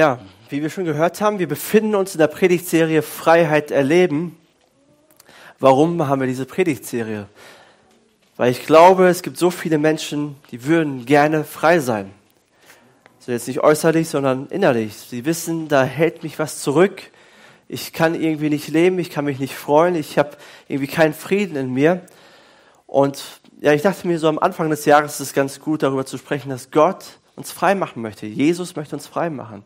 Ja, wie wir schon gehört haben, wir befinden uns in der Predigtserie Freiheit erleben. Warum haben wir diese Predigtserie? Weil ich glaube, es gibt so viele Menschen, die würden gerne frei sein. So jetzt nicht äußerlich, sondern innerlich. Sie wissen, da hält mich was zurück. Ich kann irgendwie nicht leben, ich kann mich nicht freuen, ich habe irgendwie keinen Frieden in mir. Und ja, ich dachte mir so am Anfang des Jahres ist es ganz gut, darüber zu sprechen, dass Gott uns frei machen möchte. Jesus möchte uns frei machen.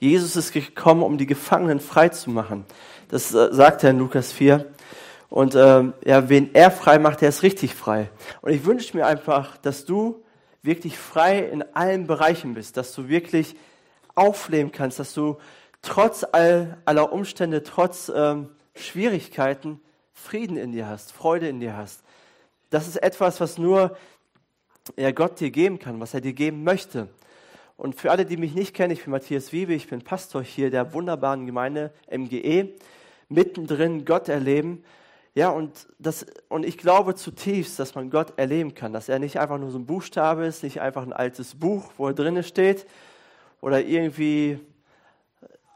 Jesus ist gekommen, um die Gefangenen frei zu machen. Das äh, sagt er in Lukas 4. Und ähm, ja, wen er frei macht, der ist richtig frei. Und ich wünsche mir einfach, dass du wirklich frei in allen Bereichen bist, dass du wirklich aufleben kannst, dass du trotz all, aller Umstände, trotz ähm, Schwierigkeiten Frieden in dir hast, Freude in dir hast. Das ist etwas, was nur ja, Gott dir geben kann, was er dir geben möchte. Und für alle, die mich nicht kennen, ich bin Matthias Wiebe, ich bin Pastor hier der wunderbaren Gemeinde MGE, mittendrin Gott erleben. Ja, und, das, und ich glaube zutiefst, dass man Gott erleben kann, dass er nicht einfach nur so ein Buchstabe ist, nicht einfach ein altes Buch, wo er drinnen steht, oder irgendwie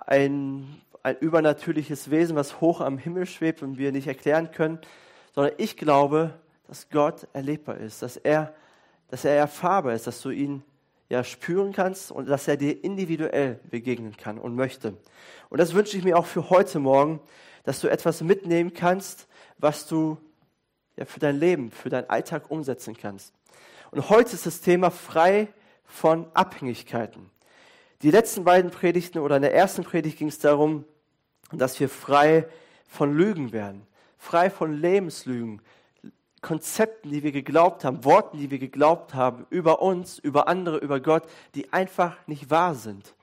ein, ein übernatürliches Wesen, was hoch am Himmel schwebt und wir nicht erklären können, sondern ich glaube, dass Gott erlebbar ist, dass er, dass er erfahrbar ist, dass du ihn ja, spüren kannst und dass er dir individuell begegnen kann und möchte. Und das wünsche ich mir auch für heute Morgen, dass du etwas mitnehmen kannst, was du ja, für dein Leben, für deinen Alltag umsetzen kannst. Und heute ist das Thema frei von Abhängigkeiten. Die letzten beiden Predigten oder in der ersten Predigt ging es darum, dass wir frei von Lügen werden, frei von Lebenslügen, Konzepten, die wir geglaubt haben, Worten, die wir geglaubt haben, über uns, über andere, über Gott, die einfach nicht wahr sind.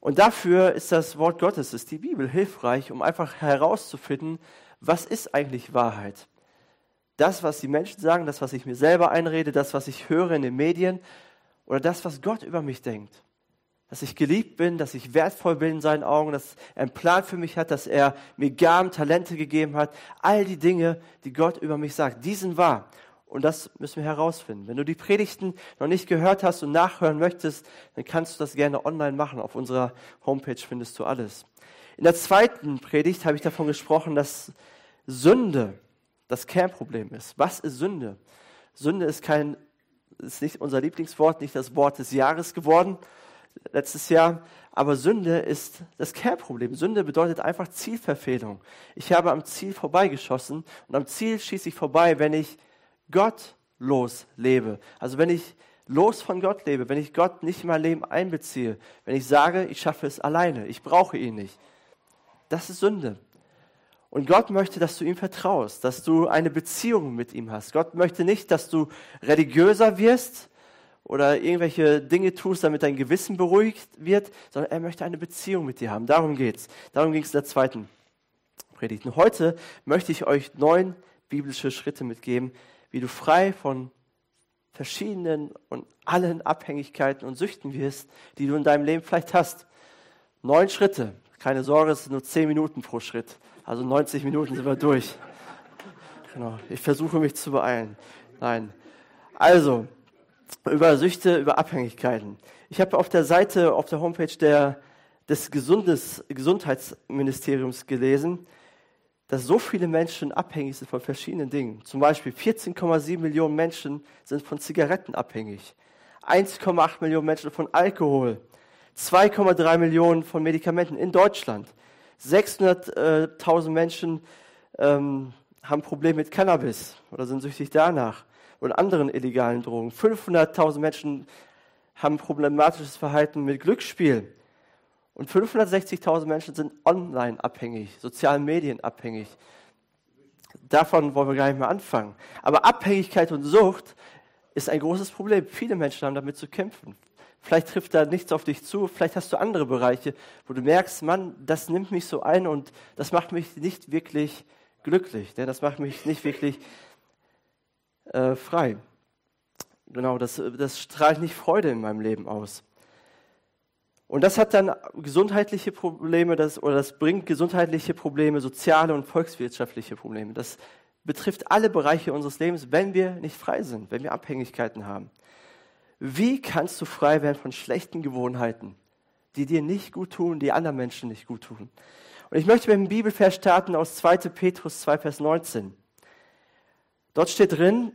Und dafür ist das Wort Gottes, ist die Bibel hilfreich, um einfach herauszufinden, was ist eigentlich Wahrheit. Das, was die Menschen sagen, das, was ich mir selber einrede, das, was ich höre in den Medien oder das, was Gott über mich denkt dass ich geliebt bin, dass ich wertvoll bin in seinen Augen, dass er einen Plan für mich hat, dass er mir Gaben, Talente gegeben hat. All die Dinge, die Gott über mich sagt, die sind wahr. Und das müssen wir herausfinden. Wenn du die Predigten noch nicht gehört hast und nachhören möchtest, dann kannst du das gerne online machen. Auf unserer Homepage findest du alles. In der zweiten Predigt habe ich davon gesprochen, dass Sünde das Kernproblem ist. Was ist Sünde? Sünde ist kein, ist nicht unser Lieblingswort, nicht das Wort des Jahres geworden, letztes Jahr. Aber Sünde ist das Kernproblem. Sünde bedeutet einfach Zielverfehlung. Ich habe am Ziel vorbeigeschossen und am Ziel schieße ich vorbei, wenn ich gottlos lebe. Also wenn ich los von Gott lebe, wenn ich Gott nicht in mein Leben einbeziehe, wenn ich sage, ich schaffe es alleine, ich brauche ihn nicht. Das ist Sünde. Und Gott möchte, dass du ihm vertraust, dass du eine Beziehung mit ihm hast. Gott möchte nicht, dass du religiöser wirst, oder irgendwelche Dinge tust, damit dein Gewissen beruhigt wird, sondern er möchte eine Beziehung mit dir haben. Darum geht's. Darum ging es in der zweiten Predigt. Und heute möchte ich euch neun biblische Schritte mitgeben, wie du frei von verschiedenen und allen Abhängigkeiten und Süchten wirst, die du in deinem Leben vielleicht hast. Neun Schritte. Keine Sorge, es sind nur zehn Minuten pro Schritt. Also 90 Minuten sind wir durch. Genau. Ich versuche mich zu beeilen. Nein. Also, über Süchte, über Abhängigkeiten. Ich habe auf der Seite, auf der Homepage der, des Gesundes, Gesundheitsministeriums gelesen, dass so viele Menschen abhängig sind von verschiedenen Dingen. Zum Beispiel 14,7 Millionen Menschen sind von Zigaretten abhängig, 1,8 Millionen Menschen von Alkohol, 2,3 Millionen von Medikamenten in Deutschland, 600.000 Menschen ähm, haben Probleme mit Cannabis oder sind süchtig danach und anderen illegalen Drogen. 500.000 Menschen haben problematisches Verhalten mit Glücksspiel. Und 560.000 Menschen sind online abhängig, sozialen Medien abhängig. Davon wollen wir gar nicht mehr anfangen. Aber Abhängigkeit und Sucht ist ein großes Problem. Viele Menschen haben damit zu kämpfen. Vielleicht trifft da nichts auf dich zu, vielleicht hast du andere Bereiche, wo du merkst, Mann, das nimmt mich so ein und das macht mich nicht wirklich glücklich. Denn das macht mich nicht wirklich äh, frei. Genau, das, das strahlt nicht Freude in meinem Leben aus. Und das hat dann gesundheitliche Probleme, das, oder das bringt gesundheitliche Probleme, soziale und volkswirtschaftliche Probleme. Das betrifft alle Bereiche unseres Lebens, wenn wir nicht frei sind, wenn wir Abhängigkeiten haben. Wie kannst du frei werden von schlechten Gewohnheiten? die dir nicht gut tun, die anderen Menschen nicht gut tun. Und ich möchte mit dem Bibelvers starten aus 2. Petrus 2, Vers 19. Dort steht drin,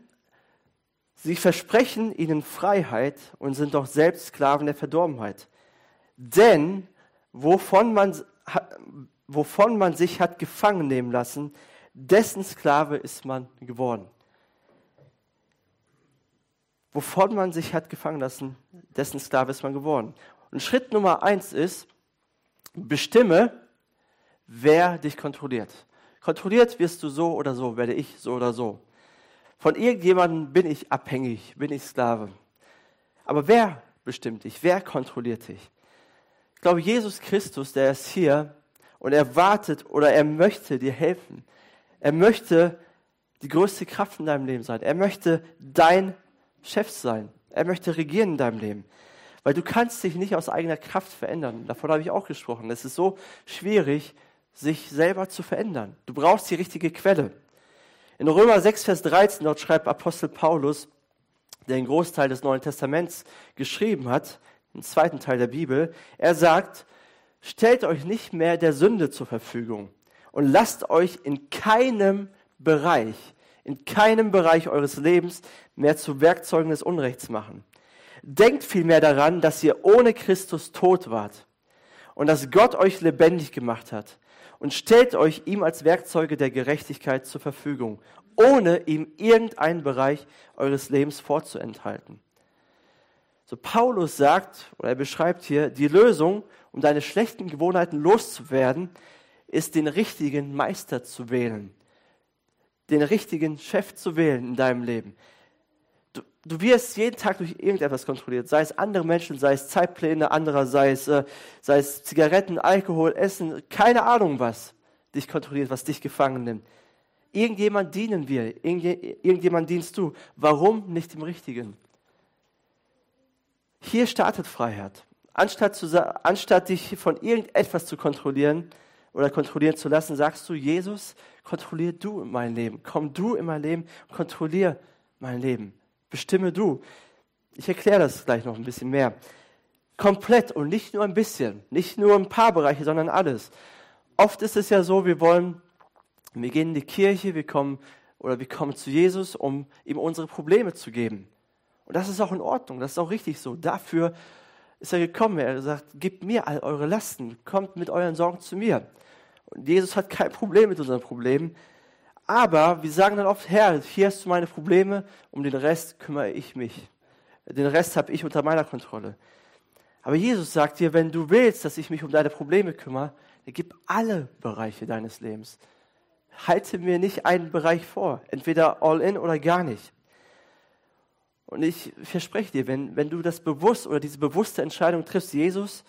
sie versprechen ihnen Freiheit und sind doch selbst Sklaven der Verdorbenheit. Denn wovon man, wovon man sich hat gefangen nehmen lassen, dessen Sklave ist man geworden. Wovon man sich hat gefangen lassen, dessen Sklave ist man geworden. Und Schritt Nummer eins ist, bestimme, wer dich kontrolliert. Kontrolliert wirst du so oder so, werde ich so oder so. Von irgendjemandem bin ich abhängig, bin ich Sklave. Aber wer bestimmt dich? Wer kontrolliert dich? Ich glaube, Jesus Christus, der ist hier und er wartet oder er möchte dir helfen. Er möchte die größte Kraft in deinem Leben sein. Er möchte dein Chef sein. Er möchte regieren in deinem Leben. Weil du kannst dich nicht aus eigener Kraft verändern. Davon habe ich auch gesprochen. Es ist so schwierig, sich selber zu verändern. Du brauchst die richtige Quelle. In Römer 6, Vers 13, dort schreibt Apostel Paulus, der den Großteil des Neuen Testaments geschrieben hat, im zweiten Teil der Bibel, er sagt, stellt euch nicht mehr der Sünde zur Verfügung und lasst euch in keinem Bereich, in keinem Bereich eures Lebens mehr zu Werkzeugen des Unrechts machen. Denkt vielmehr daran, dass ihr ohne Christus tot wart und dass Gott euch lebendig gemacht hat und stellt euch ihm als Werkzeuge der Gerechtigkeit zur Verfügung, ohne ihm irgendeinen Bereich eures Lebens vorzuenthalten. So Paulus sagt, oder er beschreibt hier, die Lösung, um deine schlechten Gewohnheiten loszuwerden, ist den richtigen Meister zu wählen, den richtigen Chef zu wählen in deinem Leben. Du, du wirst jeden Tag durch irgendetwas kontrolliert, sei es andere Menschen, sei es Zeitpläne anderer, sei es, äh, sei es Zigaretten, Alkohol, Essen, keine Ahnung was dich kontrolliert, was dich gefangen nimmt. Irgendjemand dienen wir, irgendjemand dienst du. Warum nicht dem Richtigen? Hier startet Freiheit. Anstatt, zu, anstatt dich von irgendetwas zu kontrollieren oder kontrollieren zu lassen, sagst du, Jesus, kontrollier du mein Leben. Komm du in mein Leben, kontrollier mein Leben. Bestimme du. Ich erkläre das gleich noch ein bisschen mehr. Komplett und nicht nur ein bisschen, nicht nur ein paar Bereiche, sondern alles. Oft ist es ja so, wir wollen, wir gehen in die Kirche, wir kommen oder wir kommen zu Jesus, um ihm unsere Probleme zu geben. Und das ist auch in Ordnung, das ist auch richtig so. Dafür ist er gekommen. Er gesagt, gebt mir all eure Lasten, kommt mit euren Sorgen zu mir. Und Jesus hat kein Problem mit unseren Problemen. Aber wir sagen dann oft, Herr, hier hast du meine Probleme, um den Rest kümmere ich mich. Den Rest habe ich unter meiner Kontrolle. Aber Jesus sagt dir, wenn du willst, dass ich mich um deine Probleme kümmere, dann gib alle Bereiche deines Lebens. Halte mir nicht einen Bereich vor, entweder all in oder gar nicht. Und ich verspreche dir, wenn, wenn du das bewusst oder diese bewusste Entscheidung triffst, Jesus,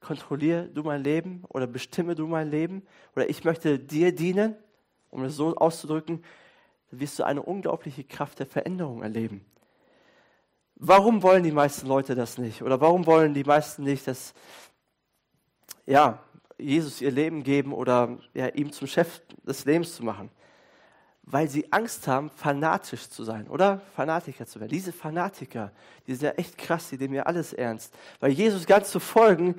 kontrolliere du mein Leben oder bestimme du mein Leben oder ich möchte dir dienen, um es so auszudrücken, wirst du eine unglaubliche Kraft der Veränderung erleben. Warum wollen die meisten Leute das nicht? Oder warum wollen die meisten nicht, dass ja, Jesus ihr Leben geben oder ja, ihm zum Chef des Lebens zu machen? Weil sie Angst haben, fanatisch zu sein oder Fanatiker zu werden. Diese Fanatiker, die sind ja echt krass, die nehmen ja alles ernst. Weil Jesus ganz zu folgen,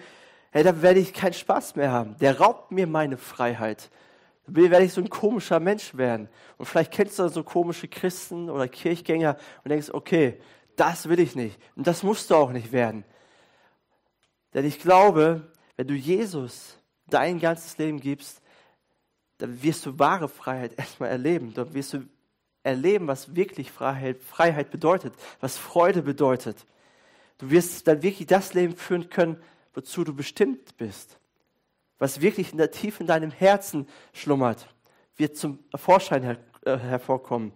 hey, da werde ich keinen Spaß mehr haben. Der raubt mir meine Freiheit werde ich so ein komischer Mensch werden. Und vielleicht kennst du so komische Christen oder Kirchgänger und denkst, okay, das will ich nicht. Und das musst du auch nicht werden. Denn ich glaube, wenn du Jesus dein ganzes Leben gibst, dann wirst du wahre Freiheit erstmal erleben. Dann wirst du erleben, was wirklich Freiheit bedeutet, was Freude bedeutet. Du wirst dann wirklich das Leben führen können, wozu du bestimmt bist was wirklich in der Tiefe in deinem Herzen schlummert, wird zum Vorschein her, äh, hervorkommen.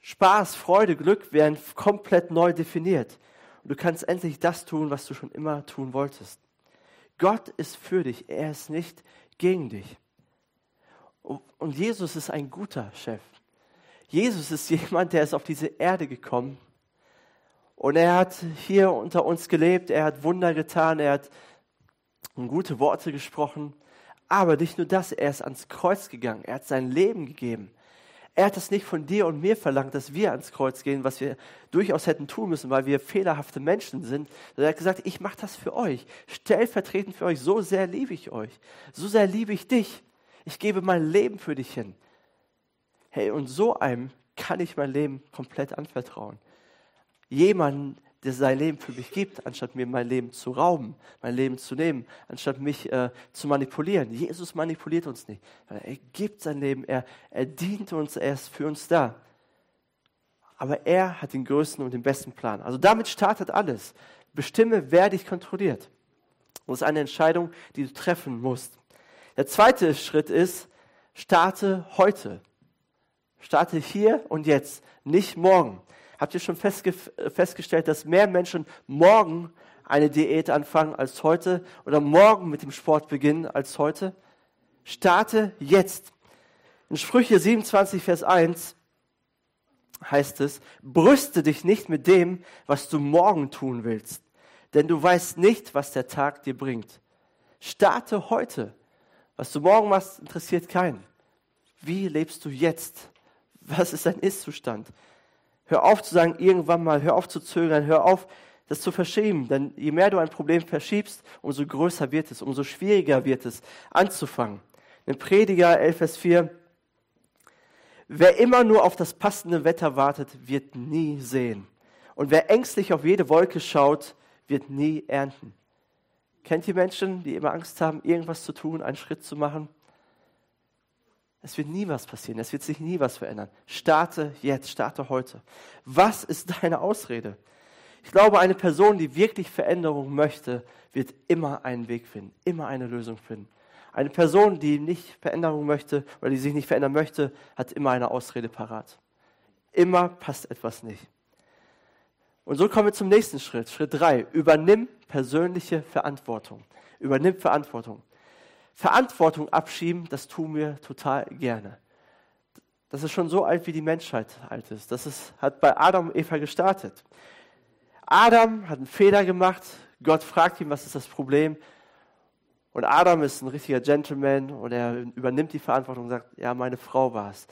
Spaß, Freude, Glück werden komplett neu definiert. Und du kannst endlich das tun, was du schon immer tun wolltest. Gott ist für dich, er ist nicht gegen dich. Und Jesus ist ein guter Chef. Jesus ist jemand, der ist auf diese Erde gekommen. Und er hat hier unter uns gelebt, er hat Wunder getan, er hat und gute Worte gesprochen. Aber nicht nur das, er ist ans Kreuz gegangen, er hat sein Leben gegeben. Er hat das nicht von dir und mir verlangt, dass wir ans Kreuz gehen, was wir durchaus hätten tun müssen, weil wir fehlerhafte Menschen sind. Er hat gesagt, ich mache das für euch, stellvertretend für euch. So sehr liebe ich euch, so sehr liebe ich dich. Ich gebe mein Leben für dich hin. Hey, und so einem kann ich mein Leben komplett anvertrauen. Jemanden, der sein Leben für mich gibt, anstatt mir mein Leben zu rauben, mein Leben zu nehmen, anstatt mich äh, zu manipulieren. Jesus manipuliert uns nicht. Er gibt sein Leben, er, er dient uns, er ist für uns da. Aber er hat den größten und den besten Plan. Also damit startet alles. Bestimme, wer dich kontrolliert. Das ist eine Entscheidung, die du treffen musst. Der zweite Schritt ist, starte heute. Starte hier und jetzt, nicht morgen. Habt ihr schon festge festgestellt, dass mehr Menschen morgen eine Diät anfangen als heute oder morgen mit dem Sport beginnen als heute? Starte jetzt. In Sprüche 27, Vers 1 heißt es, brüste dich nicht mit dem, was du morgen tun willst, denn du weißt nicht, was der Tag dir bringt. Starte heute. Was du morgen machst, interessiert keinen. Wie lebst du jetzt? Was ist dein Ist-Zustand? Hör auf zu sagen, irgendwann mal, hör auf zu zögern, hör auf, das zu verschieben. Denn je mehr du ein Problem verschiebst, umso größer wird es, umso schwieriger wird es anzufangen. In Prediger 11, Vers 4, wer immer nur auf das passende Wetter wartet, wird nie sehen. Und wer ängstlich auf jede Wolke schaut, wird nie ernten. Kennt ihr Menschen, die immer Angst haben, irgendwas zu tun, einen Schritt zu machen? Es wird nie was passieren, es wird sich nie was verändern. Starte jetzt, starte heute. Was ist deine Ausrede? Ich glaube, eine Person, die wirklich Veränderung möchte, wird immer einen Weg finden, immer eine Lösung finden. Eine Person, die nicht Veränderung möchte oder die sich nicht verändern möchte, hat immer eine Ausrede parat. Immer passt etwas nicht. Und so kommen wir zum nächsten Schritt. Schritt drei. Übernimm persönliche Verantwortung. Übernimm Verantwortung. Verantwortung abschieben, das tun wir total gerne. Das ist schon so alt, wie die Menschheit alt ist. Das ist, hat bei Adam und Eva gestartet. Adam hat einen Fehler gemacht. Gott fragt ihn, was ist das Problem? Und Adam ist ein richtiger Gentleman und er übernimmt die Verantwortung und sagt, ja, meine Frau war es.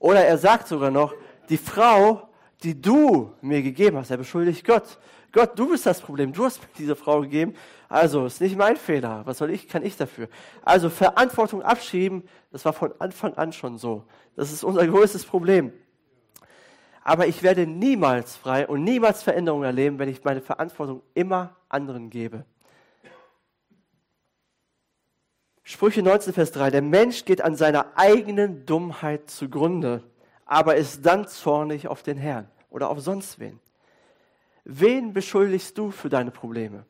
Oder er sagt sogar noch, die Frau, die du mir gegeben hast, er beschuldigt Gott. Gott, du bist das Problem, du hast mir diese Frau gegeben, also ist nicht mein Fehler, was soll ich, kann ich dafür? Also Verantwortung abschieben, das war von Anfang an schon so. Das ist unser größtes Problem. Aber ich werde niemals frei und niemals Veränderung erleben, wenn ich meine Verantwortung immer anderen gebe. Sprüche 19, Vers 3. Der Mensch geht an seiner eigenen Dummheit zugrunde, aber ist dann zornig auf den Herrn oder auf sonst wen. Wen beschuldigst du für deine Probleme?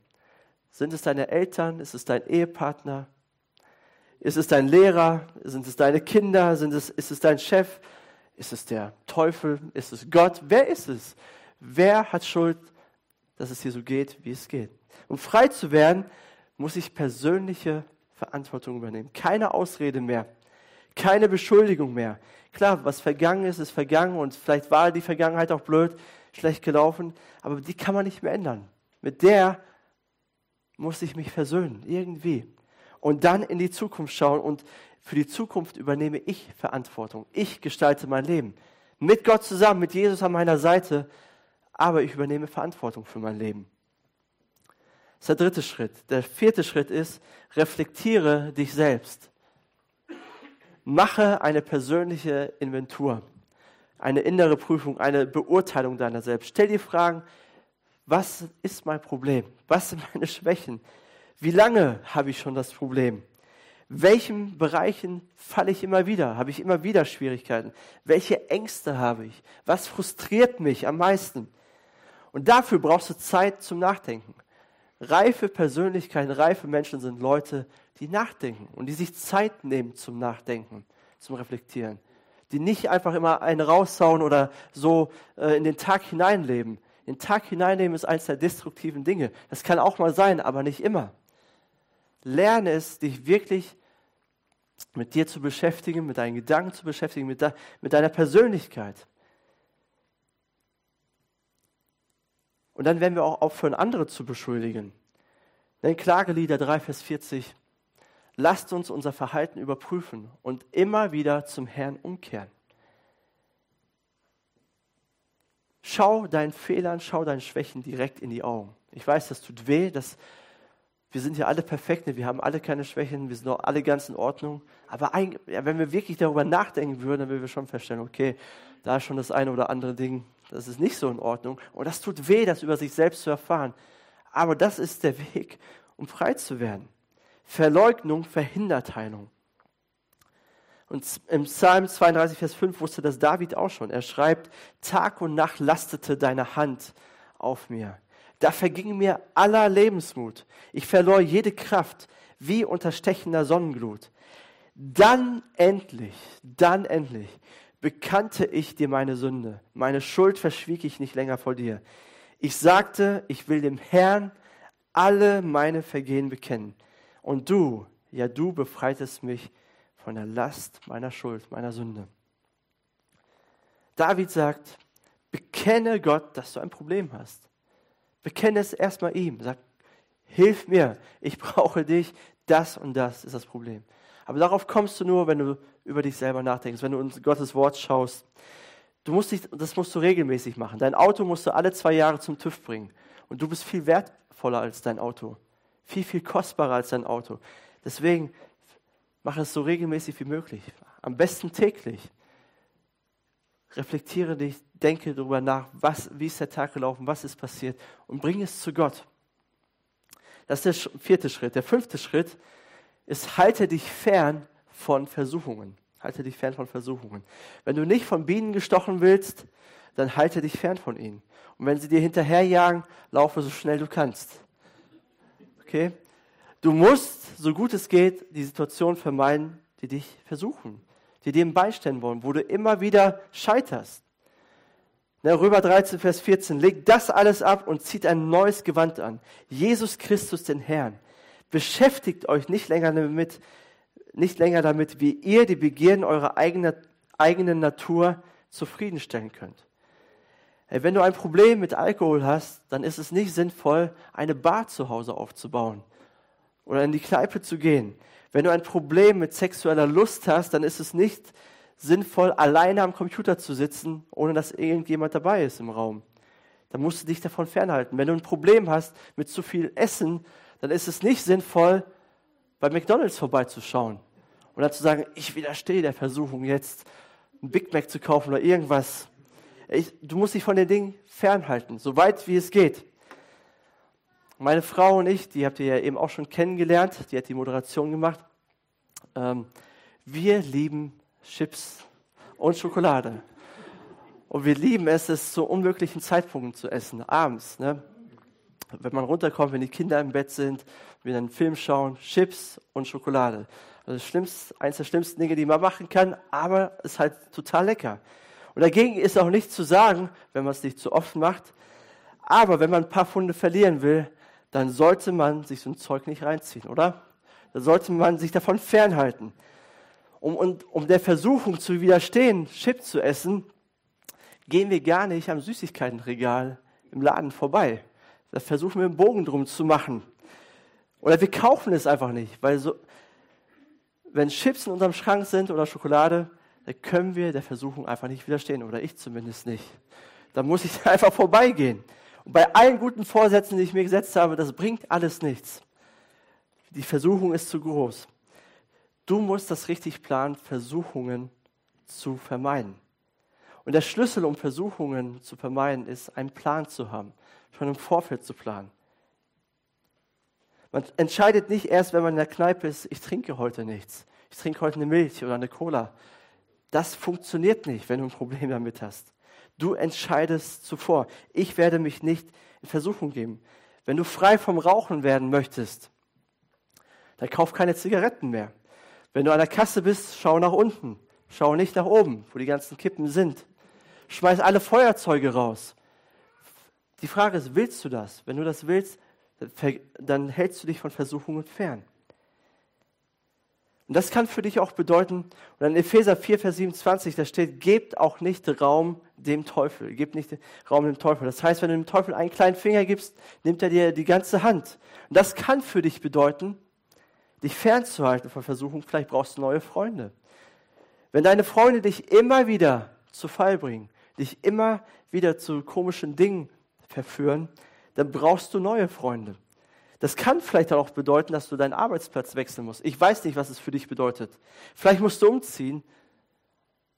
Sind es deine Eltern? Ist es dein Ehepartner? Ist es dein Lehrer? Sind es deine Kinder? Sind es, ist es dein Chef? Ist es der Teufel? Ist es Gott? Wer ist es? Wer hat Schuld, dass es hier so geht, wie es geht? Um frei zu werden, muss ich persönliche Verantwortung übernehmen. Keine Ausrede mehr. Keine Beschuldigung mehr. Klar, was vergangen ist, ist vergangen und vielleicht war die Vergangenheit auch blöd, schlecht gelaufen, aber die kann man nicht mehr ändern. Mit der muss ich mich versöhnen, irgendwie. Und dann in die Zukunft schauen und für die Zukunft übernehme ich Verantwortung. Ich gestalte mein Leben. Mit Gott zusammen, mit Jesus an meiner Seite, aber ich übernehme Verantwortung für mein Leben. Das ist der dritte Schritt. Der vierte Schritt ist, reflektiere dich selbst. Mache eine persönliche Inventur eine innere Prüfung, eine Beurteilung deiner selbst. Stell dir Fragen, was ist mein Problem? Was sind meine Schwächen? Wie lange habe ich schon das Problem? Welchen Bereichen falle ich immer wieder? Habe ich immer wieder Schwierigkeiten? Welche Ängste habe ich? Was frustriert mich am meisten? Und dafür brauchst du Zeit zum Nachdenken. Reife Persönlichkeiten, reife Menschen sind Leute, die nachdenken und die sich Zeit nehmen zum Nachdenken, zum Reflektieren die nicht einfach immer einen raushauen oder so äh, in den Tag hineinleben. In den Tag hineinleben ist eines der destruktiven Dinge. Das kann auch mal sein, aber nicht immer. Lerne es, dich wirklich mit dir zu beschäftigen, mit deinen Gedanken zu beschäftigen, mit, de mit deiner Persönlichkeit. Und dann werden wir auch aufhören, andere zu beschuldigen. Denn Klagelieder 3, Vers 40 lasst uns unser Verhalten überprüfen und immer wieder zum Herrn umkehren. Schau deinen Fehlern, schau deinen Schwächen direkt in die Augen. Ich weiß, das tut weh, das, wir sind ja alle perfekte, wir haben alle keine Schwächen, wir sind auch alle ganz in Ordnung. Aber ein, ja, wenn wir wirklich darüber nachdenken würden, dann würden wir schon feststellen, okay, da ist schon das eine oder andere Ding, das ist nicht so in Ordnung. Und das tut weh, das über sich selbst zu erfahren. Aber das ist der Weg, um frei zu werden. Verleugnung verhindert Heilung. Und im Psalm 32, Vers 5 wusste das David auch schon. Er schreibt, Tag und Nacht lastete deine Hand auf mir. Da verging mir aller Lebensmut. Ich verlor jede Kraft wie unter stechender Sonnenglut. Dann endlich, dann endlich bekannte ich dir meine Sünde. Meine Schuld verschwieg ich nicht länger vor dir. Ich sagte, ich will dem Herrn alle meine Vergehen bekennen. Und du, ja du befreitest mich von der Last meiner Schuld, meiner Sünde. David sagt, bekenne Gott, dass du ein Problem hast. Bekenne es erstmal ihm. Sag, hilf mir, ich brauche dich, das und das ist das Problem. Aber darauf kommst du nur, wenn du über dich selber nachdenkst, wenn du in Gottes Wort schaust. Du musst dich, das musst du regelmäßig machen. Dein Auto musst du alle zwei Jahre zum TÜV bringen. Und du bist viel wertvoller als dein Auto. Viel, viel kostbarer als dein Auto. Deswegen Mach es so regelmäßig wie möglich. Am besten täglich. Reflektiere dich, denke darüber nach, was, wie ist der Tag gelaufen, was ist passiert und bring es zu Gott. Das ist der vierte Schritt. Der fünfte Schritt ist, halte dich fern von Versuchungen. Halte dich fern von Versuchungen. Wenn du nicht von Bienen gestochen willst, dann halte dich fern von ihnen. Und wenn sie dir hinterherjagen, laufe so schnell du kannst. Okay? Du musst, so gut es geht, die Situation vermeiden, die dich versuchen, die dir beistehen wollen, wo du immer wieder scheiterst. Na, Römer 13, Vers 14, legt das alles ab und zieht ein neues Gewand an. Jesus Christus, den Herrn. Beschäftigt euch nicht länger damit, nicht länger damit, wie ihr die Begierden eurer eigenen, eigenen Natur zufriedenstellen könnt. Wenn du ein Problem mit Alkohol hast, dann ist es nicht sinnvoll, eine Bar zu Hause aufzubauen oder in die Kneipe zu gehen. Wenn du ein Problem mit sexueller Lust hast, dann ist es nicht sinnvoll, alleine am Computer zu sitzen, ohne dass irgendjemand dabei ist im Raum. Dann musst du dich davon fernhalten. Wenn du ein Problem hast mit zu viel Essen, dann ist es nicht sinnvoll, bei McDonalds vorbeizuschauen und dann zu sagen, ich widerstehe der Versuchung jetzt, ein Big Mac zu kaufen oder irgendwas. Ich, du musst dich von den Dingen fernhalten, so weit wie es geht. Meine Frau und ich, die habt ihr ja eben auch schon kennengelernt, die hat die Moderation gemacht. Ähm, wir lieben Chips und Schokolade. Und wir lieben es, es zu unmöglichen Zeitpunkten zu essen, abends. Ne? Wenn man runterkommt, wenn die Kinder im Bett sind, wir einen Film schauen, Chips und Schokolade. Also das Schlimmste, eins der schlimmsten Dinge, die man machen kann, aber ist halt total lecker. Und dagegen ist auch nichts zu sagen, wenn man es nicht zu oft macht. Aber wenn man ein paar Funde verlieren will, dann sollte man sich so ein Zeug nicht reinziehen, oder? Da sollte man sich davon fernhalten. Um, und, um der Versuchung zu widerstehen, Chips zu essen, gehen wir gar nicht am Süßigkeitenregal im Laden vorbei. Da versuchen wir einen Bogen drum zu machen. Oder wir kaufen es einfach nicht, weil so, wenn Chips in unserem Schrank sind oder Schokolade, dann können wir der Versuchung einfach nicht widerstehen. Oder ich zumindest nicht. Da muss ich einfach vorbeigehen. Und bei allen guten Vorsätzen, die ich mir gesetzt habe, das bringt alles nichts. Die Versuchung ist zu groß. Du musst das richtig planen, Versuchungen zu vermeiden. Und der Schlüssel, um Versuchungen zu vermeiden, ist, einen Plan zu haben, schon im Vorfeld zu planen. Man entscheidet nicht erst, wenn man in der Kneipe ist, ich trinke heute nichts. Ich trinke heute eine Milch oder eine Cola. Das funktioniert nicht, wenn du ein Problem damit hast. Du entscheidest zuvor. Ich werde mich nicht in Versuchung geben. Wenn du frei vom Rauchen werden möchtest, dann kauf keine Zigaretten mehr. Wenn du an der Kasse bist, schau nach unten. Schau nicht nach oben, wo die ganzen Kippen sind. Schmeiß alle Feuerzeuge raus. Die Frage ist, willst du das? Wenn du das willst, dann hältst du dich von Versuchungen fern. Und das kann für dich auch bedeuten, und in Epheser 4, Vers 27, da steht, gebt auch nicht Raum dem Teufel. Gebt nicht Raum dem Teufel. Das heißt, wenn du dem Teufel einen kleinen Finger gibst, nimmt er dir die ganze Hand. Und das kann für dich bedeuten, dich fernzuhalten von Versuchung. Vielleicht brauchst du neue Freunde. Wenn deine Freunde dich immer wieder zu Fall bringen, dich immer wieder zu komischen Dingen verführen, dann brauchst du neue Freunde. Das kann vielleicht auch bedeuten, dass du deinen Arbeitsplatz wechseln musst. Ich weiß nicht, was es für dich bedeutet. Vielleicht musst du umziehen.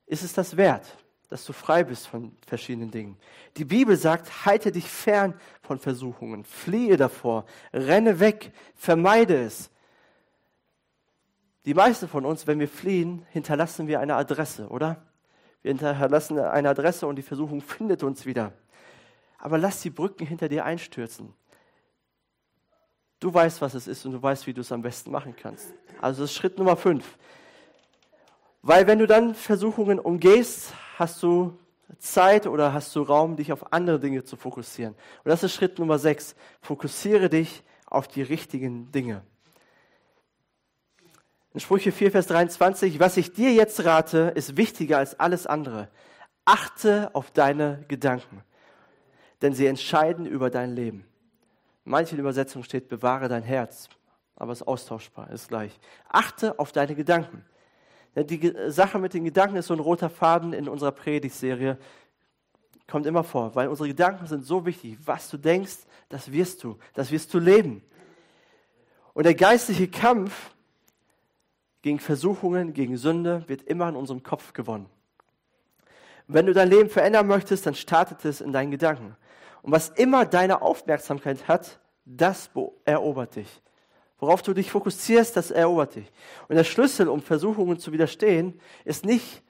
Ist es das wert, dass du frei bist von verschiedenen Dingen? Die Bibel sagt, halte dich fern von Versuchungen, fliehe davor, renne weg, vermeide es. Die meisten von uns, wenn wir fliehen, hinterlassen wir eine Adresse, oder? Wir hinterlassen eine Adresse und die Versuchung findet uns wieder. Aber lass die Brücken hinter dir einstürzen. Du weißt, was es ist und du weißt, wie du es am besten machen kannst. Also das ist Schritt Nummer fünf. Weil wenn du dann Versuchungen umgehst, hast du Zeit oder hast du Raum, dich auf andere Dinge zu fokussieren. Und das ist Schritt Nummer sechs. Fokussiere dich auf die richtigen Dinge. In Sprüche 4, Vers 23, was ich dir jetzt rate, ist wichtiger als alles andere. Achte auf deine Gedanken, denn sie entscheiden über dein Leben. In manchen Übersetzungen steht, bewahre dein Herz, aber es ist austauschbar, ist gleich. Achte auf deine Gedanken. Die Sache mit den Gedanken ist so ein roter Faden in unserer Predigtserie. Kommt immer vor, weil unsere Gedanken sind so wichtig. Was du denkst, das wirst du. Das wirst du leben. Und der geistliche Kampf gegen Versuchungen, gegen Sünde wird immer in unserem Kopf gewonnen. wenn du dein Leben verändern möchtest, dann startet es in deinen Gedanken. Und was immer deine Aufmerksamkeit hat, das erobert dich. Worauf du dich fokussierst, das erobert dich. Und der Schlüssel, um Versuchungen zu widerstehen, ist nicht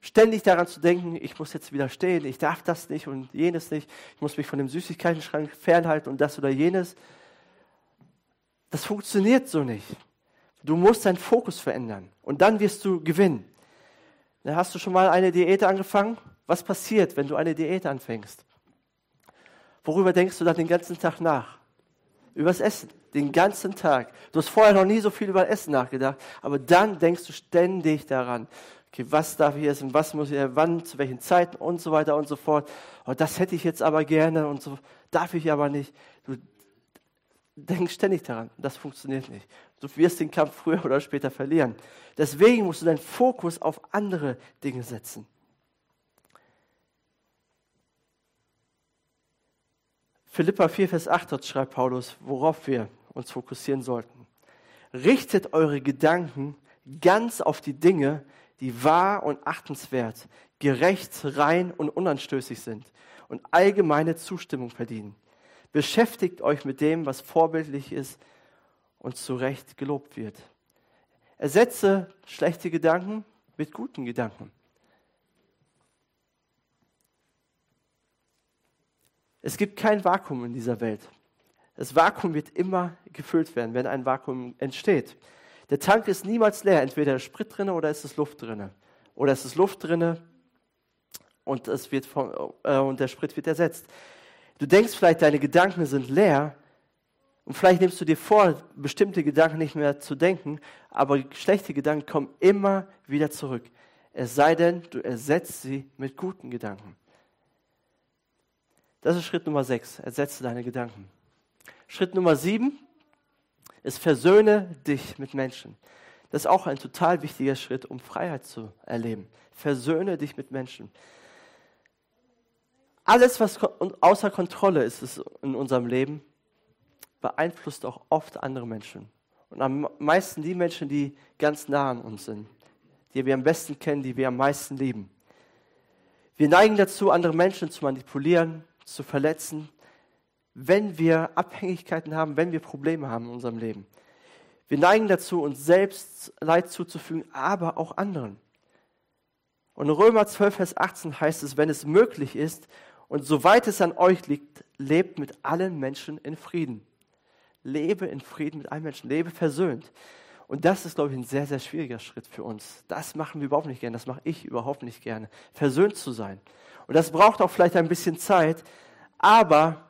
ständig daran zu denken, ich muss jetzt widerstehen, ich darf das nicht und jenes nicht, ich muss mich von dem Süßigkeitenschrank fernhalten und das oder jenes. Das funktioniert so nicht. Du musst deinen Fokus verändern und dann wirst du gewinnen. Da hast du schon mal eine Diät angefangen? Was passiert, wenn du eine Diät anfängst? Worüber denkst du dann den ganzen Tag nach? Übers Essen, den ganzen Tag. Du hast vorher noch nie so viel über Essen nachgedacht, aber dann denkst du ständig daran. Okay, was darf ich essen, was muss ich, wann, zu welchen Zeiten und so weiter und so fort. Oh, das hätte ich jetzt aber gerne und so, darf ich aber nicht. Du Denk ständig daran, das funktioniert nicht. Du wirst den Kampf früher oder später verlieren. Deswegen musst du deinen Fokus auf andere Dinge setzen. Philippa 4, Vers 8 dort schreibt Paulus, worauf wir uns fokussieren sollten. Richtet eure Gedanken ganz auf die Dinge, die wahr und achtenswert, gerecht, rein und unanstößig sind und allgemeine Zustimmung verdienen. Beschäftigt euch mit dem, was vorbildlich ist und zu Recht gelobt wird. Ersetze schlechte Gedanken mit guten Gedanken. Es gibt kein Vakuum in dieser Welt. Das Vakuum wird immer gefüllt werden, wenn ein Vakuum entsteht. Der Tank ist niemals leer. Entweder ist Sprit drinne oder ist es Luft drinne. Oder ist es Luft drinne und, es wird von, äh, und der Sprit wird ersetzt. Du denkst vielleicht, deine Gedanken sind leer und vielleicht nimmst du dir vor, bestimmte Gedanken nicht mehr zu denken, aber schlechte Gedanken kommen immer wieder zurück. Es sei denn, du ersetzt sie mit guten Gedanken. Das ist Schritt Nummer sechs. Ersetze deine Gedanken. Schritt Nummer sieben ist versöhne dich mit Menschen. Das ist auch ein total wichtiger Schritt, um Freiheit zu erleben. Versöhne dich mit Menschen. Alles, was außer Kontrolle ist in unserem Leben, beeinflusst auch oft andere Menschen. Und am meisten die Menschen, die ganz nah an uns sind, die wir am besten kennen, die wir am meisten lieben. Wir neigen dazu, andere Menschen zu manipulieren, zu verletzen, wenn wir Abhängigkeiten haben, wenn wir Probleme haben in unserem Leben. Wir neigen dazu, uns selbst Leid zuzufügen, aber auch anderen. Und in Römer 12, Vers 18 heißt es, wenn es möglich ist, und soweit es an euch liegt, lebt mit allen Menschen in Frieden. Lebe in Frieden mit allen Menschen, lebe versöhnt. Und das ist, glaube ich, ein sehr, sehr schwieriger Schritt für uns. Das machen wir überhaupt nicht gerne, das mache ich überhaupt nicht gerne, versöhnt zu sein. Und das braucht auch vielleicht ein bisschen Zeit, aber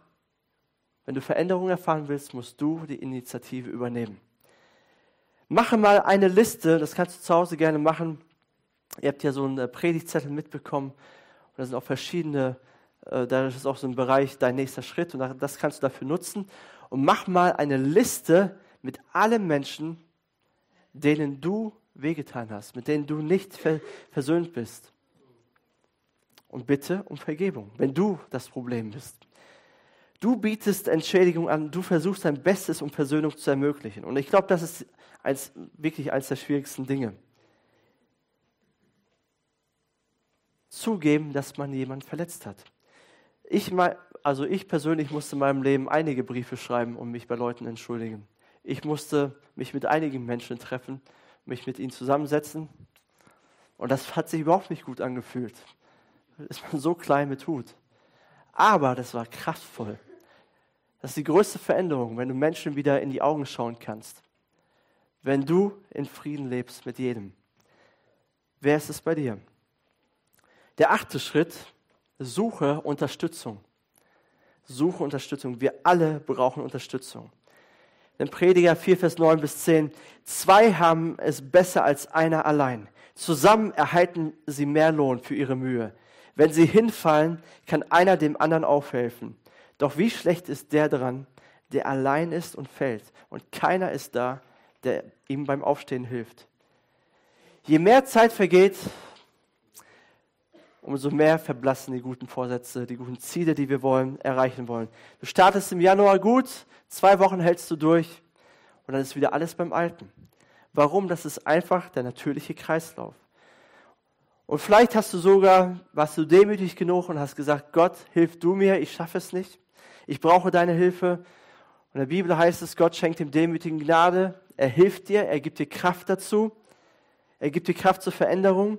wenn du Veränderungen erfahren willst, musst du die Initiative übernehmen. Mache mal eine Liste, das kannst du zu Hause gerne machen. Ihr habt ja so einen Predigtzettel mitbekommen und da sind auch verschiedene äh, da ist auch so ein Bereich dein nächster Schritt und das kannst du dafür nutzen. Und mach mal eine Liste mit allen Menschen, denen du wehgetan hast, mit denen du nicht versöhnt bist. Und bitte um Vergebung, wenn du das Problem bist. Du bietest Entschädigung an, du versuchst dein Bestes, um Versöhnung zu ermöglichen. Und ich glaube, das ist eins, wirklich eines der schwierigsten Dinge. Zugeben, dass man jemanden verletzt hat. Ich, also ich persönlich musste in meinem Leben einige Briefe schreiben und mich bei Leuten entschuldigen. Ich musste mich mit einigen Menschen treffen, mich mit ihnen zusammensetzen. Und das hat sich überhaupt nicht gut angefühlt. Dass man so klein mit tut. Aber das war kraftvoll. Das ist die größte Veränderung, wenn du Menschen wieder in die Augen schauen kannst. Wenn du in Frieden lebst mit jedem. Wer ist es bei dir? Der achte Schritt, suche Unterstützung. Suche Unterstützung. Wir alle brauchen Unterstützung. In Prediger 4, Vers 9 bis 10. Zwei haben es besser als einer allein. Zusammen erhalten sie mehr Lohn für ihre Mühe. Wenn sie hinfallen, kann einer dem anderen aufhelfen. Doch wie schlecht ist der dran, der allein ist und fällt und keiner ist da, der ihm beim Aufstehen hilft. Je mehr Zeit vergeht, umso mehr verblassen die guten Vorsätze, die guten Ziele, die wir wollen, erreichen wollen. Du startest im Januar gut, zwei Wochen hältst du durch und dann ist wieder alles beim Alten. Warum? Das ist einfach der natürliche Kreislauf. Und vielleicht hast du sogar, warst du demütig genug und hast gesagt, Gott, hilf du mir, ich schaffe es nicht ich brauche deine Hilfe. Und in der Bibel heißt es, Gott schenkt dem Demütigen Gnade, er hilft dir, er gibt dir Kraft dazu, er gibt dir Kraft zur Veränderung.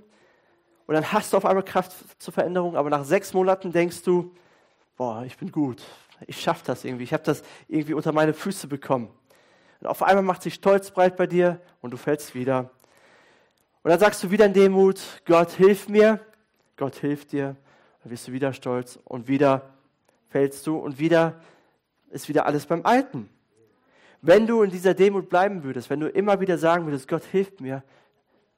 Und dann hast du auf einmal Kraft zur Veränderung, aber nach sechs Monaten denkst du, boah, ich bin gut, ich schaffe das irgendwie, ich habe das irgendwie unter meine Füße bekommen. Und auf einmal macht sich Stolz breit bei dir und du fällst wieder. Und dann sagst du wieder in Demut, Gott hilf mir, Gott hilft dir, dann wirst du wieder stolz und wieder fällst du und wieder ist wieder alles beim Alten. Wenn du in dieser Demut bleiben würdest, wenn du immer wieder sagen würdest, Gott hilft mir,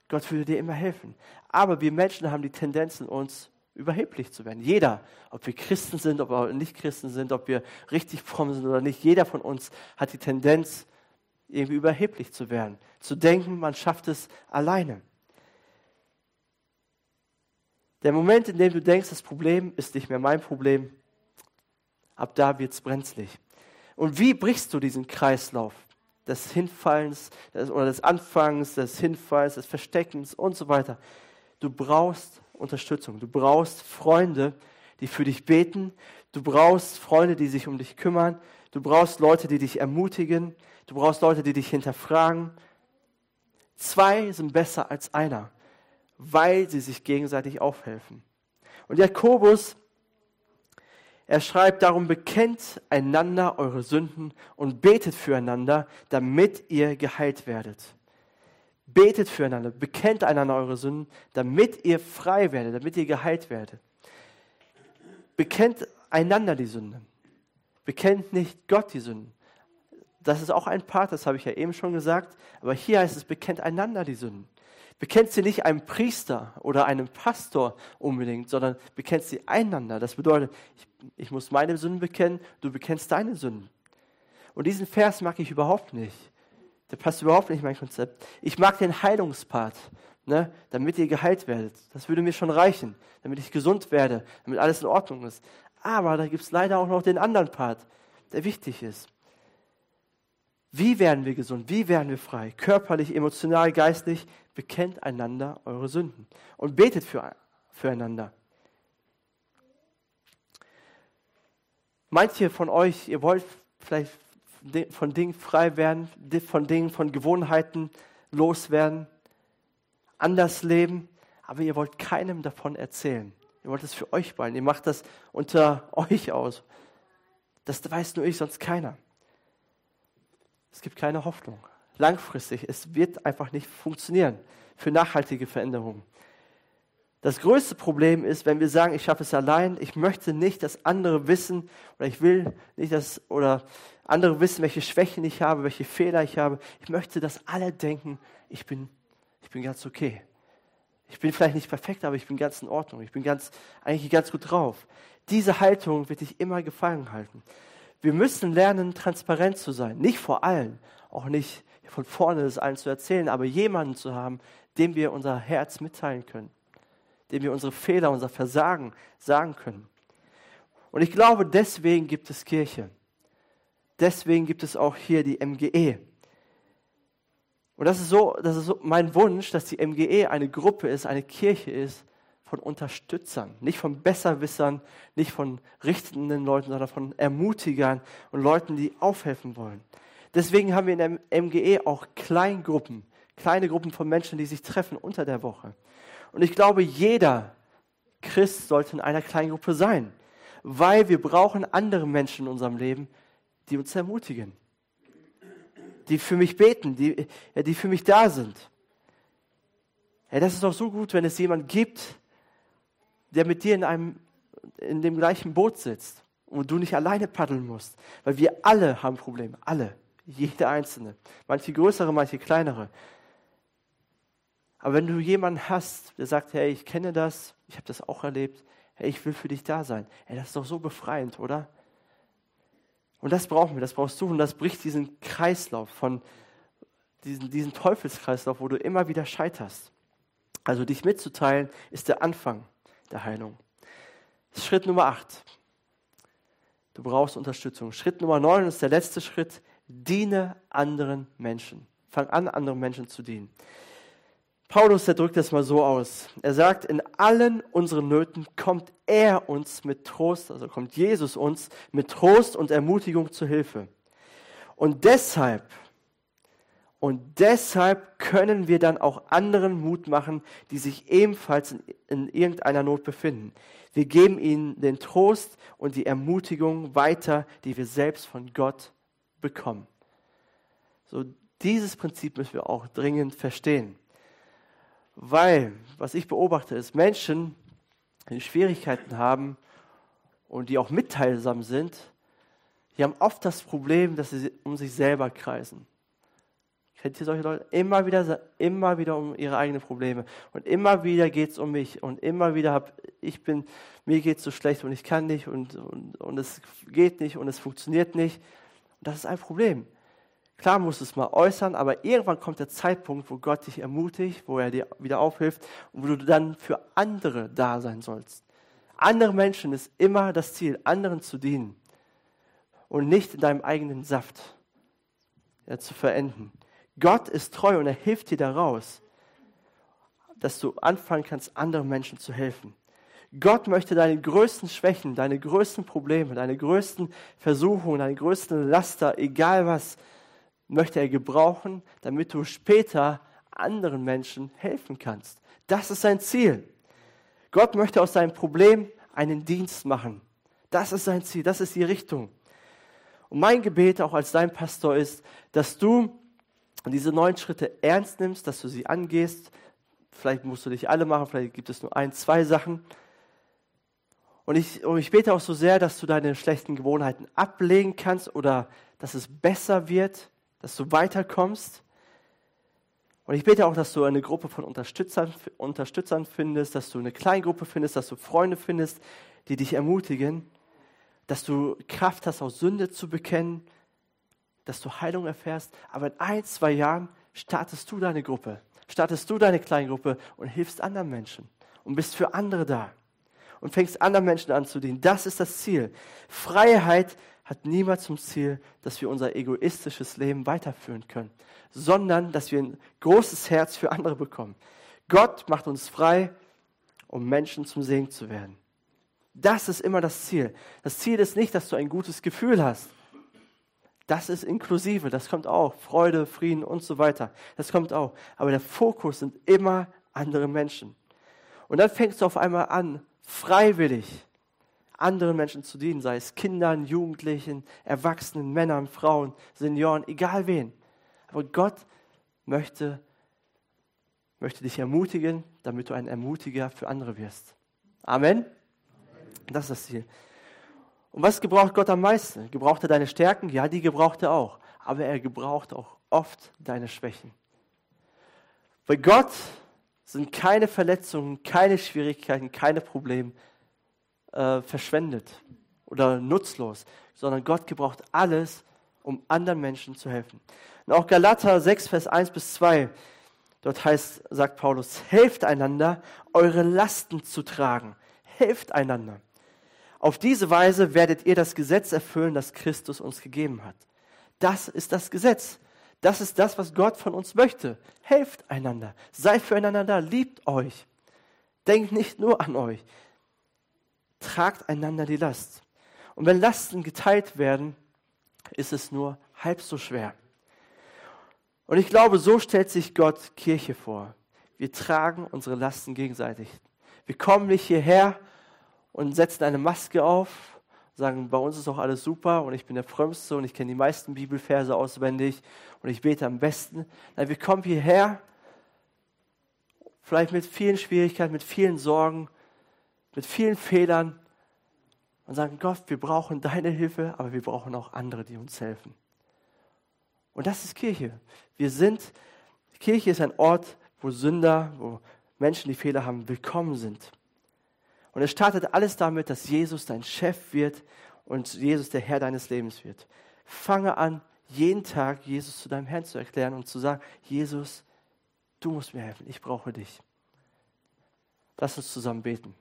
Gott würde dir immer helfen. Aber wir Menschen haben die Tendenz in uns, überheblich zu werden. Jeder, ob wir Christen sind, ob wir nicht Christen sind, ob wir richtig fromm sind oder nicht, jeder von uns hat die Tendenz, irgendwie überheblich zu werden. Zu denken, man schafft es alleine. Der Moment, in dem du denkst, das Problem ist nicht mehr mein Problem, Ab da wird es brenzlig. Und wie brichst du diesen Kreislauf des Hinfallens des, oder des Anfangs, des Hinfalls, des Versteckens und so weiter? Du brauchst Unterstützung. Du brauchst Freunde, die für dich beten. Du brauchst Freunde, die sich um dich kümmern. Du brauchst Leute, die dich ermutigen. Du brauchst Leute, die dich hinterfragen. Zwei sind besser als einer, weil sie sich gegenseitig aufhelfen. Und Jakobus er schreibt darum, bekennt einander eure Sünden und betet füreinander, damit ihr geheilt werdet. Betet füreinander, bekennt einander eure Sünden, damit ihr frei werdet, damit ihr geheilt werdet. Bekennt einander die Sünden. Bekennt nicht Gott die Sünden. Das ist auch ein Part, das habe ich ja eben schon gesagt. Aber hier heißt es, bekennt einander die Sünden bekennt sie nicht einem Priester oder einem Pastor unbedingt, sondern bekennt sie einander. Das bedeutet, ich, ich muss meine Sünden bekennen, du bekennst deine Sünden. Und diesen Vers mag ich überhaupt nicht. Der passt überhaupt nicht in mein Konzept. Ich mag den Heilungspart, ne, damit ihr geheilt werdet. Das würde mir schon reichen, damit ich gesund werde, damit alles in Ordnung ist. Aber da gibt es leider auch noch den anderen Part, der wichtig ist. Wie werden wir gesund? Wie werden wir frei? Körperlich, emotional, geistlich. Bekennt einander eure Sünden und betet für, füreinander. Manche von euch, ihr wollt vielleicht von Dingen frei werden, von Dingen, von Gewohnheiten loswerden, anders leben, aber ihr wollt keinem davon erzählen. Ihr wollt es für euch behalten. Ihr macht das unter euch aus. Das weiß nur ich, sonst keiner. Es gibt keine Hoffnung. Langfristig, es wird einfach nicht funktionieren für nachhaltige Veränderungen. Das größte Problem ist, wenn wir sagen, ich schaffe es allein, ich möchte nicht, dass andere wissen oder ich will nicht, dass oder andere wissen, welche Schwächen ich habe, welche Fehler ich habe. Ich möchte, dass alle denken, ich bin, ich bin ganz okay. Ich bin vielleicht nicht perfekt, aber ich bin ganz in Ordnung. Ich bin ganz, eigentlich ganz gut drauf. Diese Haltung wird dich immer gefangen halten. Wir müssen lernen, transparent zu sein. Nicht vor allen, auch nicht von vorne das allen zu erzählen, aber jemanden zu haben, dem wir unser Herz mitteilen können. dem wir unsere Fehler, unser Versagen sagen können. Und ich glaube, deswegen gibt es Kirche. Deswegen gibt es auch hier die MGE. Und das ist so, das ist so mein Wunsch, dass die MGE eine Gruppe ist, eine Kirche ist von Unterstützern, nicht von Besserwissern, nicht von richtenden Leuten, sondern von Ermutigern und Leuten, die aufhelfen wollen. Deswegen haben wir in der MGE auch Kleingruppen, kleine Gruppen von Menschen, die sich treffen unter der Woche. Und ich glaube, jeder Christ sollte in einer Kleingruppe sein, weil wir brauchen andere Menschen in unserem Leben, die uns ermutigen, die für mich beten, die, ja, die für mich da sind. Ja, das ist doch so gut, wenn es jemand gibt, der mit dir in einem, in dem gleichen Boot sitzt und du nicht alleine paddeln musst. Weil wir alle haben Probleme. Alle. Jeder Einzelne. Manche größere, manche kleinere. Aber wenn du jemanden hast, der sagt, hey, ich kenne das, ich habe das auch erlebt, hey, ich will für dich da sein. Hey, das ist doch so befreiend, oder? Und das brauchen wir, das brauchst du und das bricht diesen Kreislauf von, diesen, diesen Teufelskreislauf, wo du immer wieder scheiterst. Also dich mitzuteilen, ist der Anfang der Heilung. Schritt Nummer 8. Du brauchst Unterstützung. Schritt Nummer 9 ist der letzte Schritt. Diene anderen Menschen. Fang an, anderen Menschen zu dienen. Paulus, der drückt das mal so aus. Er sagt, in allen unseren Nöten kommt er uns mit Trost, also kommt Jesus uns mit Trost und Ermutigung zu Hilfe. Und deshalb und deshalb können wir dann auch anderen Mut machen, die sich ebenfalls in, in, irgendeiner Not befinden. Wir geben ihnen den Trost und die Ermutigung weiter, die wir selbst von Gott bekommen. So, dieses Prinzip müssen wir auch dringend verstehen. Weil, was ich beobachte, ist Menschen, die Schwierigkeiten haben und die auch mitteilsam sind, die haben oft das Problem, dass sie um sich selber kreisen. Kennt ihr solche Leute? Immer wieder, immer wieder um ihre eigenen Probleme. Und immer wieder geht es um mich. Und immer wieder hab, ich bin, mir geht es so schlecht und ich kann nicht und, und, und es geht nicht und es funktioniert nicht. Und das ist ein Problem. Klar musst du es mal äußern, aber irgendwann kommt der Zeitpunkt, wo Gott dich ermutigt, wo er dir wieder aufhilft und wo du dann für andere da sein sollst. Andere Menschen ist immer das Ziel, anderen zu dienen und nicht in deinem eigenen Saft ja, zu verenden. Gott ist treu und er hilft dir daraus, dass du anfangen kannst, anderen Menschen zu helfen. Gott möchte deine größten Schwächen, deine größten Probleme, deine größten Versuchungen, deine größten Laster, egal was, möchte er gebrauchen, damit du später anderen Menschen helfen kannst. Das ist sein Ziel. Gott möchte aus deinem Problem einen Dienst machen. Das ist sein Ziel, das ist die Richtung. Und mein Gebet auch als dein Pastor ist, dass du und diese neun Schritte ernst nimmst, dass du sie angehst. Vielleicht musst du nicht alle machen, vielleicht gibt es nur ein, zwei Sachen. Und ich, und ich bete auch so sehr, dass du deine schlechten Gewohnheiten ablegen kannst oder dass es besser wird, dass du weiterkommst. Und ich bete auch, dass du eine Gruppe von Unterstützern, Unterstützern findest, dass du eine Kleingruppe findest, dass du Freunde findest, die dich ermutigen, dass du Kraft hast, auch Sünde zu bekennen, dass du Heilung erfährst, aber in ein, zwei Jahren startest du deine Gruppe, startest du deine Kleingruppe und hilfst anderen Menschen und bist für andere da und fängst anderen Menschen an zu dienen. Das ist das Ziel. Freiheit hat niemals zum Ziel, dass wir unser egoistisches Leben weiterführen können, sondern dass wir ein großes Herz für andere bekommen. Gott macht uns frei, um Menschen zum Segen zu werden. Das ist immer das Ziel. Das Ziel ist nicht, dass du ein gutes Gefühl hast, das ist inklusive, das kommt auch. Freude, Frieden und so weiter. Das kommt auch. Aber der Fokus sind immer andere Menschen. Und dann fängst du auf einmal an, freiwillig anderen Menschen zu dienen, sei es Kindern, Jugendlichen, Erwachsenen, Männern, Frauen, Senioren, egal wen. Aber Gott möchte, möchte dich ermutigen, damit du ein Ermutiger für andere wirst. Amen. Das ist das Ziel. Und was gebraucht Gott am meisten? Gebraucht er deine Stärken? Ja, die gebraucht er auch. Aber er gebraucht auch oft deine Schwächen. Bei Gott sind keine Verletzungen, keine Schwierigkeiten, keine Probleme äh, verschwendet oder nutzlos, sondern Gott gebraucht alles, um anderen Menschen zu helfen. Und auch Galater 6, Vers 1 bis 2, Dort heißt, sagt Paulus, helft einander, eure Lasten zu tragen. Helft einander. Auf diese Weise werdet ihr das Gesetz erfüllen, das Christus uns gegeben hat. Das ist das Gesetz. Das ist das, was Gott von uns möchte. Helft einander. Seid füreinander da. Liebt euch. Denkt nicht nur an euch. Tragt einander die Last. Und wenn Lasten geteilt werden, ist es nur halb so schwer. Und ich glaube, so stellt sich Gott Kirche vor. Wir tragen unsere Lasten gegenseitig. Wir kommen nicht hierher und setzen eine Maske auf, sagen, bei uns ist auch alles super und ich bin der Frömmste und ich kenne die meisten Bibelverse auswendig und ich bete am besten. Nein, wir kommen hierher, vielleicht mit vielen Schwierigkeiten, mit vielen Sorgen, mit vielen Fehlern und sagen, Gott, wir brauchen deine Hilfe, aber wir brauchen auch andere, die uns helfen. Und das ist Kirche. Wir sind, Kirche ist ein Ort, wo Sünder, wo Menschen, die Fehler haben, willkommen sind. Und es startet alles damit, dass Jesus dein Chef wird und Jesus der Herr deines Lebens wird. Fange an, jeden Tag Jesus zu deinem Herrn zu erklären und zu sagen, Jesus, du musst mir helfen, ich brauche dich. Lass uns zusammen beten.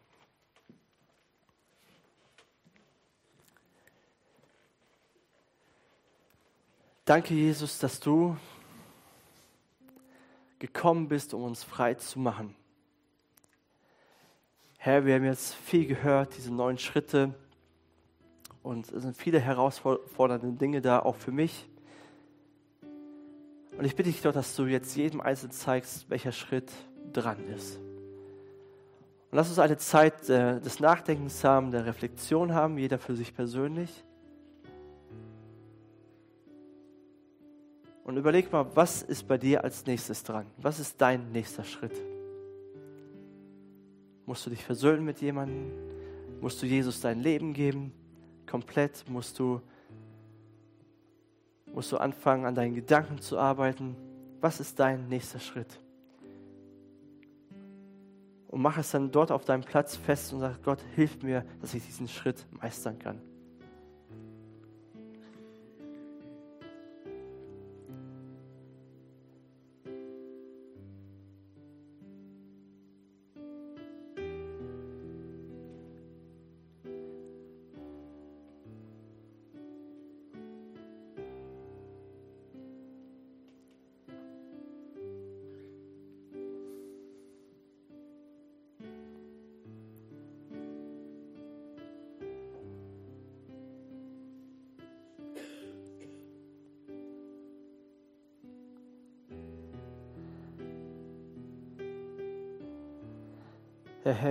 Danke, Jesus, dass du gekommen bist, um uns frei zu machen. Herr, wir haben jetzt viel gehört, diese neuen Schritte. Und es sind viele herausfordernde Dinge da, auch für mich. Und ich bitte dich doch, dass du jetzt jedem Einzelnen zeigst, welcher Schritt dran ist. Und lass uns eine Zeit äh, des Nachdenkens haben, der Reflexion haben, jeder für sich persönlich. Und überleg mal, was ist bei dir als nächstes dran? Was ist dein nächster Schritt? Musst du dich versöhnen mit jemandem? Musst du Jesus dein Leben geben? Komplett? Musst du, musst du anfangen, an deinen Gedanken zu arbeiten? Was ist dein nächster Schritt? Und mach es dann dort auf deinem Platz fest und sag, Gott, hilf mir, dass ich diesen Schritt meistern kann.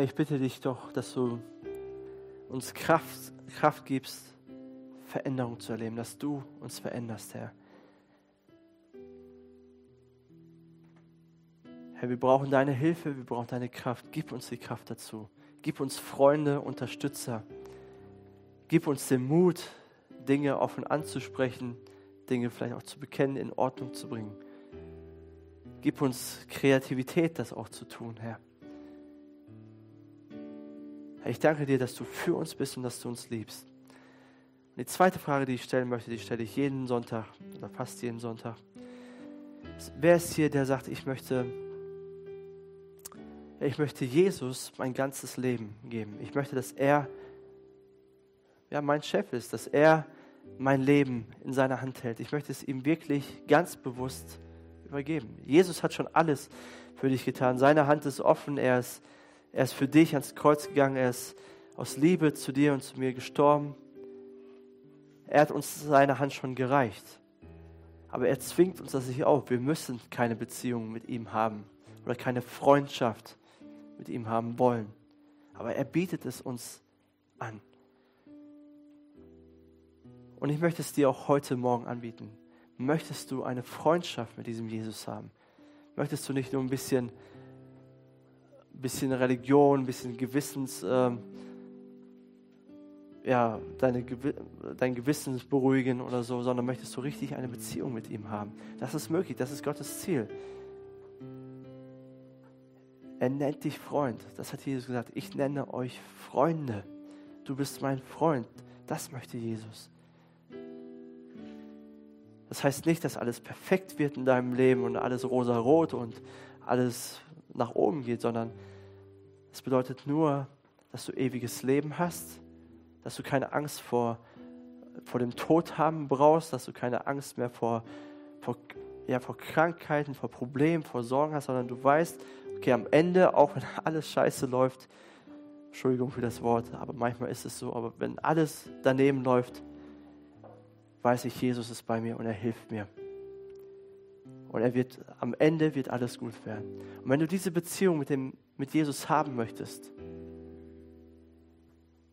Herr, ich bitte dich doch, dass du uns Kraft, Kraft gibst, Veränderung zu erleben, dass du uns veränderst, Herr. Herr, wir brauchen deine Hilfe, wir brauchen deine Kraft. Gib uns die Kraft dazu. Gib uns Freunde, Unterstützer. Gib uns den Mut, Dinge offen anzusprechen, Dinge vielleicht auch zu bekennen, in Ordnung zu bringen. Gib uns Kreativität, das auch zu tun, Herr. Ich danke dir, dass du für uns bist und dass du uns liebst. Und die zweite Frage, die ich stellen möchte, die stelle ich jeden Sonntag oder fast jeden Sonntag. Wer ist hier, der sagt, ich möchte, ich möchte Jesus mein ganzes Leben geben. Ich möchte, dass er ja, mein Chef ist, dass er mein Leben in seiner Hand hält. Ich möchte es ihm wirklich ganz bewusst übergeben. Jesus hat schon alles für dich getan. Seine Hand ist offen. Er ist er ist für dich ans Kreuz gegangen. Er ist aus Liebe zu dir und zu mir gestorben. Er hat uns seine Hand schon gereicht. Aber er zwingt uns das nicht auf. Wir müssen keine Beziehung mit ihm haben oder keine Freundschaft mit ihm haben wollen. Aber er bietet es uns an. Und ich möchte es dir auch heute Morgen anbieten. Möchtest du eine Freundschaft mit diesem Jesus haben? Möchtest du nicht nur ein bisschen bisschen Religion, ein bisschen Gewissens, ähm, ja, deine, dein Gewissen beruhigen oder so, sondern möchtest du richtig eine Beziehung mit ihm haben. Das ist möglich, das ist Gottes Ziel. Er nennt dich Freund. Das hat Jesus gesagt. Ich nenne euch Freunde. Du bist mein Freund. Das möchte Jesus. Das heißt nicht, dass alles perfekt wird in deinem Leben und alles rosa-rot und alles nach oben geht, sondern es bedeutet nur, dass du ewiges Leben hast, dass du keine Angst vor, vor dem Tod haben brauchst, dass du keine Angst mehr vor, vor, ja, vor Krankheiten, vor Problemen, vor Sorgen hast, sondern du weißt, okay, am Ende, auch wenn alles scheiße läuft, Entschuldigung für das Wort, aber manchmal ist es so, aber wenn alles daneben läuft, weiß ich, Jesus ist bei mir und er hilft mir. Und er wird, am Ende wird alles gut werden. Und wenn du diese Beziehung mit, dem, mit Jesus haben möchtest,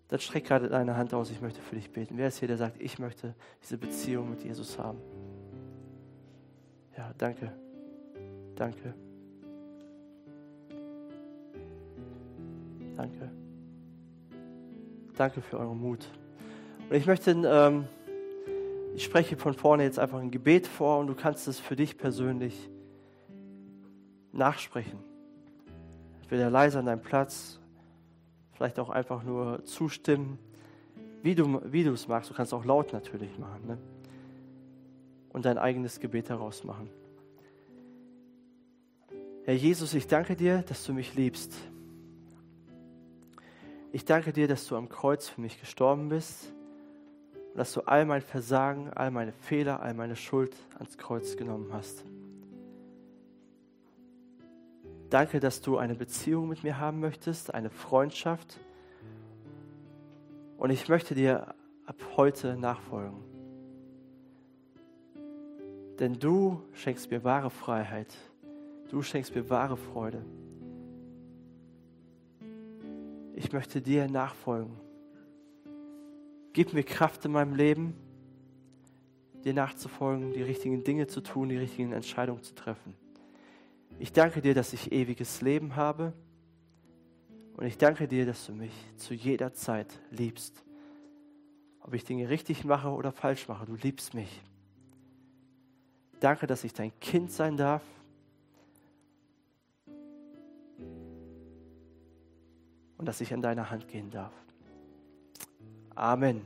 dann streck gerade deine Hand aus, ich möchte für dich beten. Wer ist hier, der sagt, ich möchte diese Beziehung mit Jesus haben? Ja, danke. Danke. Danke. Danke für euren Mut. Und ich möchte, ähm, ich spreche von vorne jetzt einfach ein Gebet vor und du kannst es für dich persönlich nachsprechen. Entweder leise an deinem Platz, vielleicht auch einfach nur zustimmen, wie du, wie du es magst. Du kannst auch laut natürlich machen. Ne? Und dein eigenes Gebet daraus machen. Herr Jesus, ich danke dir, dass du mich liebst. Ich danke dir, dass du am Kreuz für mich gestorben bist und dass du all mein Versagen, all meine Fehler, all meine Schuld ans Kreuz genommen hast. Danke, dass du eine Beziehung mit mir haben möchtest, eine Freundschaft. Und ich möchte dir ab heute nachfolgen. Denn du schenkst mir wahre Freiheit. Du schenkst mir wahre Freude. Ich möchte dir nachfolgen. Gib mir Kraft in meinem Leben, dir nachzufolgen, die richtigen Dinge zu tun, die richtigen Entscheidungen zu treffen. Ich danke dir, dass ich ewiges Leben habe. Und ich danke dir, dass du mich zu jeder Zeit liebst. Ob ich Dinge richtig mache oder falsch mache, du liebst mich. Danke, dass ich dein Kind sein darf und dass ich an deiner Hand gehen darf. Amen.